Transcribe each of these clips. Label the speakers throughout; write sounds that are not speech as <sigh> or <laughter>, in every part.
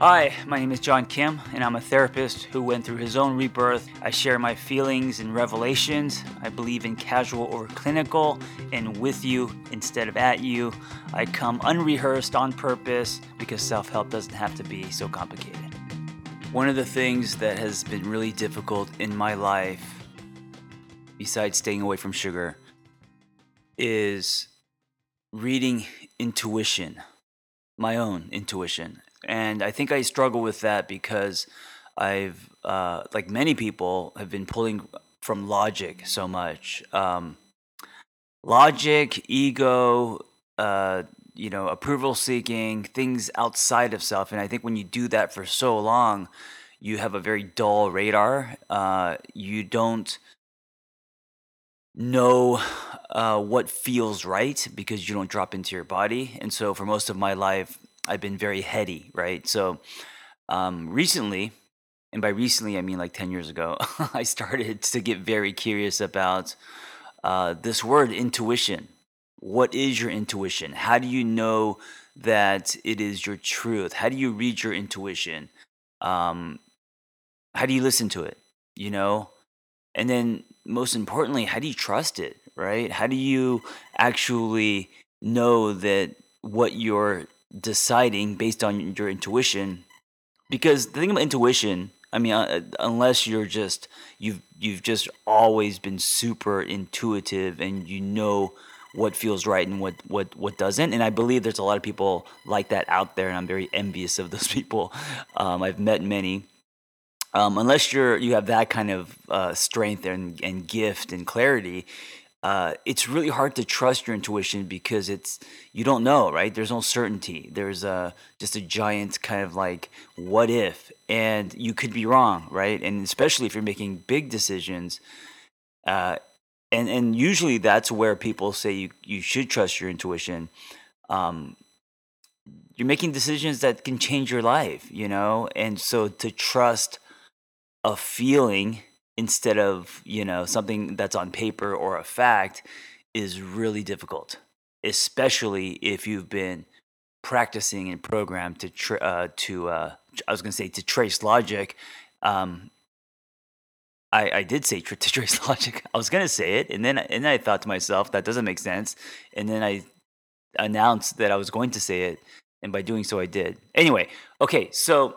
Speaker 1: Hi, my name is John Kim, and I'm a therapist who went through his own rebirth. I share my feelings and revelations. I believe in casual or clinical and with you instead of at you. I come unrehearsed on purpose because self help doesn't have to be so complicated. One of the things that has been really difficult in my life, besides staying away from sugar, is reading intuition, my own intuition and I think I struggle with that because I've uh, like many people have been pulling from logic so much. Um, logic, ego, uh, you know, approval seeking, things outside of self. And I think when you do that for so long, you have a very dull radar. Uh, you don't know uh, what feels right because you don't drop into your body. And so for most of my life, I've been very heady, right? So um, recently, and by recently I mean like 10 years ago, <laughs> I started to get very curious about uh, this word intuition. What is your intuition? How do you know that it is your truth? How do you read your intuition? Um, how do you listen to it? You know? And then most importantly, how do you trust it, right? How do you actually know that what you're deciding based on your intuition. Because the thing about intuition i mean uh, unless you're just you've you've just always been super intuitive and you know what feels right and what what what doesn't and i believe there's a lot of people like that out there and i'm very envious of those <laughs> people. Um, i've met many. Um, unless you're you have that kind of uh, strength and, and gift and clarity uh, it's really hard to trust your intuition because it's you don't know, right? There's no certainty. There's a just a giant kind of like what if, and you could be wrong, right? And especially if you're making big decisions, uh, and and usually that's where people say you you should trust your intuition. Um, you're making decisions that can change your life, you know, and so to trust a feeling instead of you know something that's on paper or a fact is really difficult especially if you've been practicing and programmed to tra- uh, to uh, I was going to say to trace logic. Um, I, I did say <laughs> to trace logic. I was going to say it, and then and then I thought to myself that doesn't make sense, and then I announced that I was going to say it, and by doing so, I did. Anyway, okay, so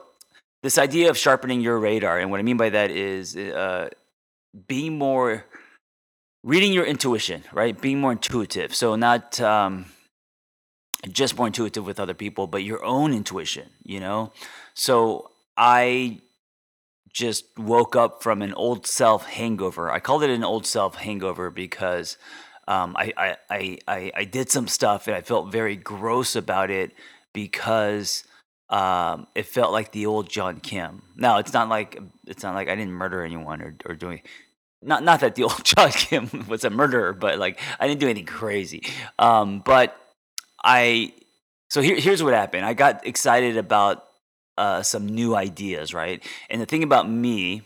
Speaker 1: this idea of sharpening your radar, and what I mean by that is uh, being more reading your intuition, right? Being more intuitive. So not um, just more intuitive with other people, but your own intuition. You know. So I just woke up from an old self hangover. I called it an old self hangover because um, I, I, I, I, I did some stuff and I felt very gross about it because um, it felt like the old John Kim. Now it's not like it's not like I didn't murder anyone or or doing not not that the old <laughs> John Kim was a murderer, but like I didn't do anything crazy. Um, but I so here, here's what happened. I got excited about uh, some new ideas, right? And the thing about me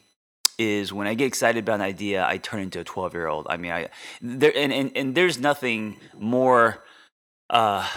Speaker 1: is when I get excited about an idea, I turn into a 12 year old. I mean, I there and, and and there's nothing more uh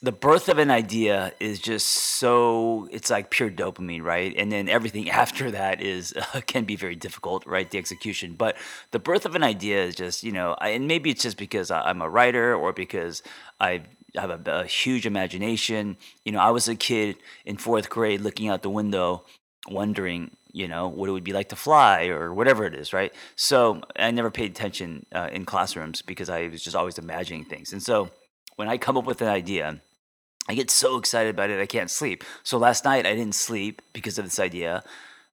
Speaker 1: the birth of an idea is just so it's like pure dopamine right? And then everything <laughs> after that is uh, <laughs> can be very difficult right? The execution. But the birth of an idea is just you know I, and maybe it's just because i'm a writer or because i have a, a huge imagination. You know i was a kid in fourth grade looking out the window wondering you know what it would be like to fly or whatever it is right? So i never paid attention uh, in classrooms because i was just always imagining things. And so when i come up with an idea I get so excited about it, I can't sleep. So last night I didn't sleep because of this idea,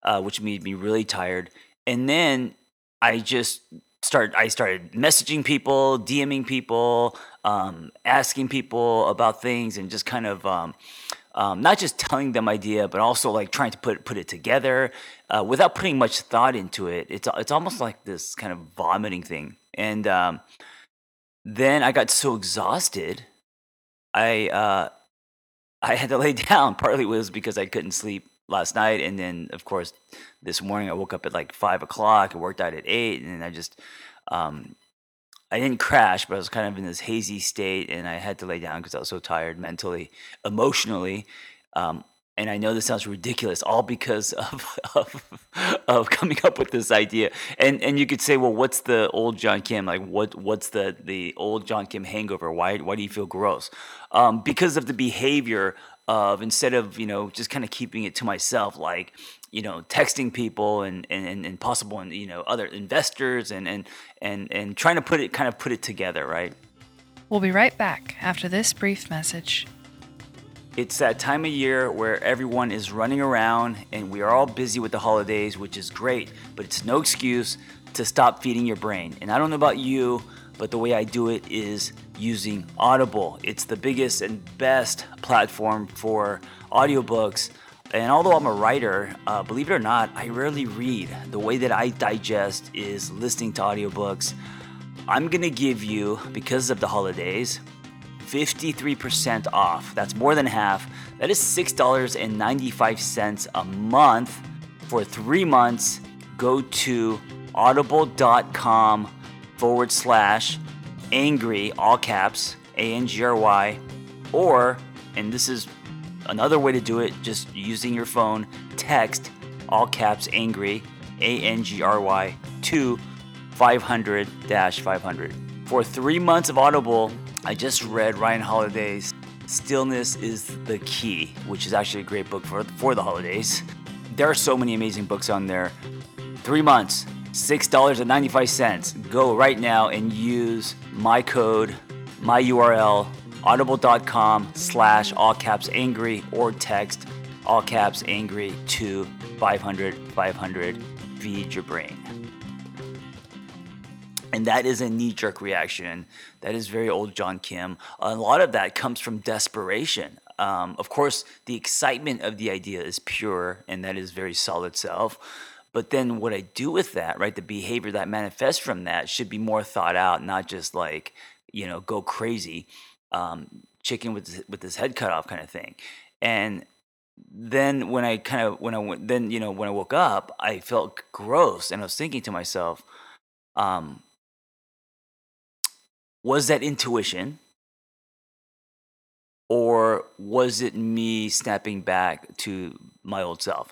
Speaker 1: uh, which made me really tired. And then I just start. I started messaging people, DMing people, um, asking people about things, and just kind of um, um, not just telling them idea, but also like trying to put put it together uh, without putting much thought into it. It's it's almost like this kind of vomiting thing. And um, then I got so exhausted. I uh, I had to lay <laughs> down. Partly was because I couldn't sleep last night, and then of course this morning I woke up at like five o'clock. and worked out at eight, and I just um, I didn't crash, but I was kind of in this hazy state, and I had to lay down because I was so tired mentally, emotionally. Um, and I know this sounds ridiculous, all because of <laughs> of, of coming up with this idea. And and you could say, well, what's the old John Kim like? What what's the the old John Kim hangover? Why why do you feel gross? Um, because of the behavior of instead of you know just kind of keeping it to myself, like you know texting people and and, and possible and you know other investors and and and and trying to put it kind of put it together, right?
Speaker 2: We'll be right back after this brief message.
Speaker 1: It's that time of year where everyone is running around and we are all busy with the holidays, which is great, but it's no excuse to stop feeding your brain. And I don't know about you, but the way I do it is using Audible. It's the biggest and best platform for audiobooks. And although I'm a writer, uh, believe it or not, I rarely read. The way that I digest is listening to audiobooks. I'm gonna give you, because of the holidays, 53% off. That's more than half. That is $6.95 a month for three months. Go to audible.com forward slash angry, all caps, A N G R Y, or, and this is another way to do it, just using your phone, text all caps angry, A N G R Y, to 500 500. For three months of Audible, I just read Ryan Holiday's Stillness is the Key, which is actually a great book for, for the holidays. There are so many amazing books on there. Three months, $6.95. Go right now and use my code, my URL, audible.com slash all caps angry or text all caps angry to 500 500 feed your brain and that is a knee jerk reaction. That is very old John Kim. A lot of that comes from desperation. Um, of course, the excitement of the idea is pure, and that is very solid self. But then what I do with that, right, the behavior that manifests from that should be more thought out, not just like, you know, go crazy, um, chicken with with his head cut off kind of thing. And then when I kind of when I went, then you know when I woke up, I felt gross, and I was thinking to myself, um, was that intuition? Or was it me snapping back to my old self?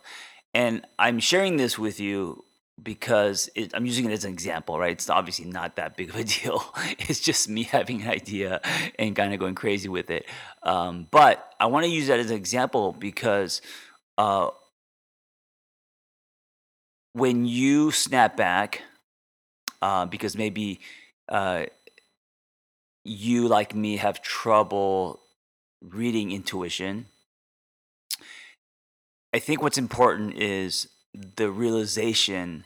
Speaker 1: And i'm sharing this with you because it, i'm using it as an example right? It's obviously not that big of a <laughs> deal. It's just me having an idea and kind of going crazy with it. Um, but i want to use that as an example because uh, when you snap back uh, because maybe uh, you, like me, have trouble reading intuition, I think what's important is the realization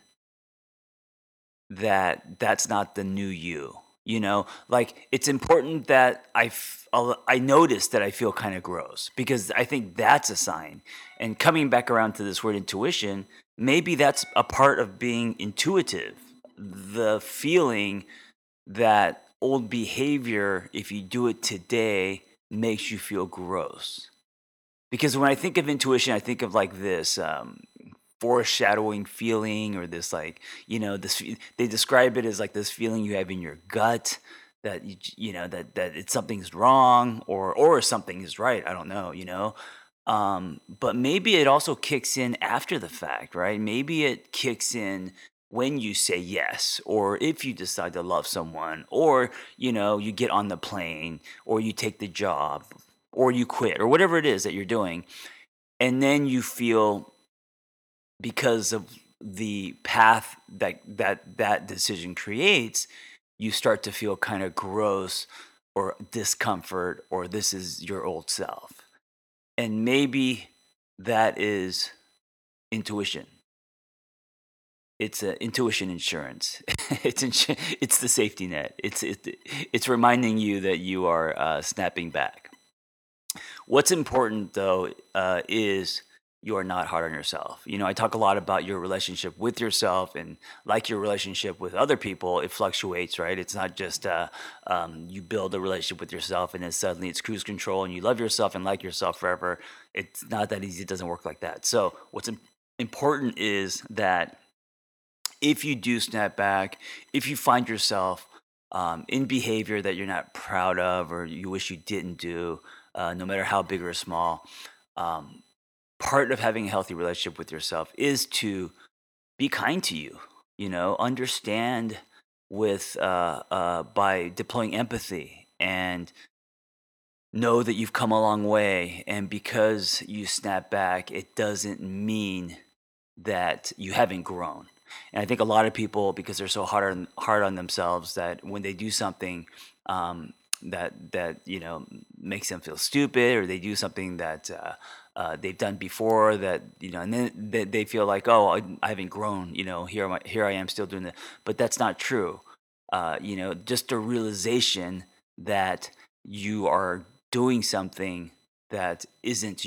Speaker 1: that that's not the new you. You know, like it's important that I f- I notice that I feel kind of gross because I think that's a sign. And coming back around to this word intuition, maybe that's a part of being intuitive. The feeling that old behavior, if you do it today, makes you feel gross. Because when I think of intuition, I think of like this um, foreshadowing feeling, or this like you know this. They describe it as like this feeling you have in your gut that you, you know that that it's something's wrong or or something is right. I don't know. You know. Um, but maybe it also kicks in after the fact, right? Maybe it kicks in when you say yes or if you decide to love someone or you know you get on the plane or you take the job or you quit or whatever it is that you're doing and then you feel because of the path that that that decision creates you start to feel kind of gross or discomfort or this is your old self. And maybe that is intuition it's a intuition insurance. <laughs> it's insu- it's the safety net. It's it, it's reminding you that you are uh, snapping back. What's important though uh, is you are not hard on yourself. You know, I talk a lot about your relationship with yourself, and like your relationship with other people, it fluctuates, right? It's not just uh, um, you build a relationship with yourself and then suddenly it's cruise control and you love yourself and like yourself forever. It's not that easy. It doesn't work like that. So, what's important is that if you do snap back, if you find yourself um, in behavior that you're not proud of or you wish you didn't do, uh, no matter how big or small, um, part of having a healthy relationship with yourself is to be kind to you. You know, understand with uh, uh, by deploying empathy and know that you've come a long way. And because you snap back, it doesn't mean that you haven't grown. And I think a lot of people, because they're so hard on hard on themselves, that when they do something um, that that you know makes them feel stupid, or they do something that uh, uh, they've done before, that you know, and then they, they feel like, oh, I, I haven't grown. You know, here I here I am still doing it, but that's not true. Uh, you know, just a realization that you are doing something that isn't